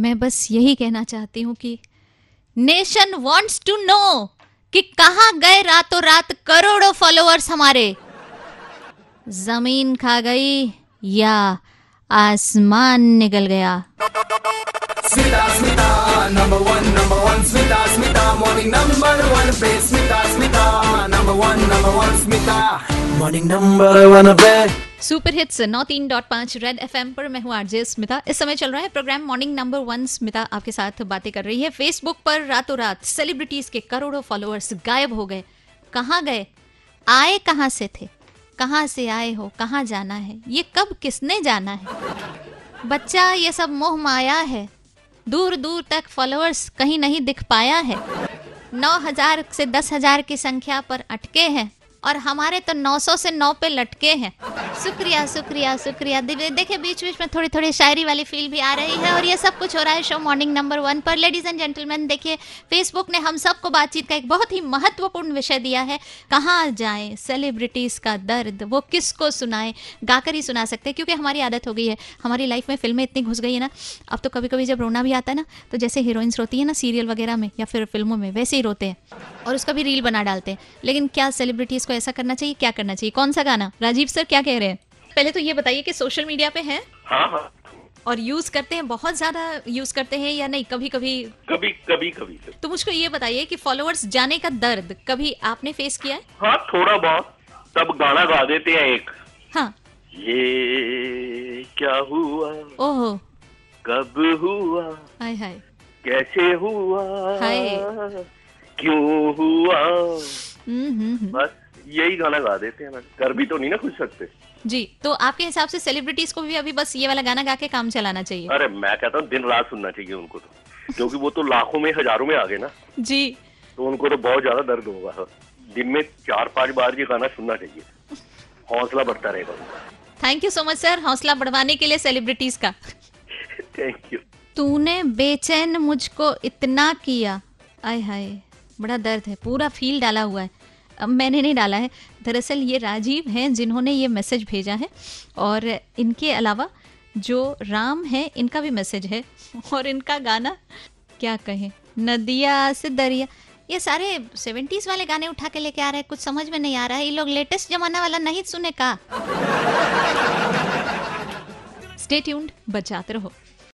मैं बस यही कहना चाहती हूँ कि नेशन वॉन्ट्स टू नो कि कहा गए रातों रात करोड़ों फॉलोअर्स हमारे। ज़मीन खा गई या आसमान निकल गया? Number one number one Smita super hits नौ तीन डॉट पाँच रेड एफ़ एम पर मैं हूँ आरजे स्मिता। इस समय चल रहा है program morning number one Smita आपके साथ बातें कर रही है। फेसबुक पर रातों रात सेलिब्रिटीज के करोड़ों फॉलोअर्स गायब हो गए। कहाँ गए? आए कहाँ से थे? कहाँ से आए हो? कहाँ जाना है? ये कब किसने जाना है? बच्चा, ये सब मोह माया है। दूर दूर तक फॉलोअर्स कहीं नहीं दिख पाया है। नौ हज़ार से दस हज़ार की संख्या पर अटके हैं। और हमारे तो 900 से 9 पे लटके हैं। शुक्रिया शुक्रिया शुक्रिया। देखिए बीच बीच में थोड़ी थोड़ी शायरी वाली फील भी आ रही है और ये सब कुछ हो रहा है शो मॉर्निंग नंबर वन पर। लेडीज़ एंड जेंटलमैन देखिए फेसबुक ने हम सबको बातचीत का एक बहुत ही महत्वपूर्ण विषय दिया है। कहाँ जाएँ सेलिब्रिटीज का दर्द? वो किसको सुनाएँ? गाकर ही सुना सकते हैं, क्योंकि हमारी आदत हो गई है। हमारी लाइफ में फ़िल्में इतनी घुस गई है ना। अब तो कभी कभी जब रोना भी आता है ना तो जैसे हीरोइंस रोती है ना सीरियल वगैरह में या फिर फ़िल्मों में, वैसे ही रोते हैं। और उसका भी रील बना डालते हैं। लेकिन क्या सेलिब्रिटीज को ऐसा करना चाहिए? क्या करना चाहिए? कौन सा गाना? राजीव सर क्या कह रहे हैं? पहले तो ये बताइए कि सोशल मीडिया पे है? हाँ हाँ। और यूज़ करते हैं? बहुत ज़्यादा यूज़ करते हैं या नहीं? कभी कभी कभी कभी कभी तो मुझको ये बताइए कि फॉलोअर्स जाने का दर्द कभी आपने फेस किया है? हाँ थोड़ा बहुत। तब गाना गा देते हैं एक। हाँ। ये क्या हुआ? ओहो। कब हुआ? हाय हाय। कैसे हुआ? हाय। क्यों हुआ? हम्म हम्म हम्म। बस यही गाना गा देते हैं ना कर भी तो नहीं ना कुछ सकते। जी तो आपके हिसाब से सेलिब्रिटीज को भी अभी बस ये वाला गाना गा के काम चलाना चाहिए? अरे मैं कहता हूँ दिन रात सुनना चाहिए उनको तो। क्योंकि वो तो लाखों में हज़ारों में आ गए ना। जी। तो उनको तो बहुत ज़्यादा दर्द होगा। दिन में चार पाँच बार ये गाना सुनना चाहिए। हौसला बढ़ता रहेगा उनका। Thank you so much sir हौसला बढ़वाने के लिए सेलिब्रिटीज का। थैंक यू तूने बेचैन मुझको इतना किया। आय हाय। बड़ा दर्द है, पूरा फील डाला हुआ है। अब मैंने नहीं डाला है। दरअसल ये राजीव हैं जिन्होंने ये मैसेज भेजा है और इनके अलावा जो राम है, इनका भी मैसेज है और इनका गाना, क्या कहें, नदिया से दरिया। ये सारे सेवेंटीज वाले गाने उठा के लेके आ रहे हैं, कुछ समझ में नहीं आ रहा है। ये लोग लेटेस्ट जमाना वाला नहीं सुने का। स्टे ट्यून्ड, बजाते रहो।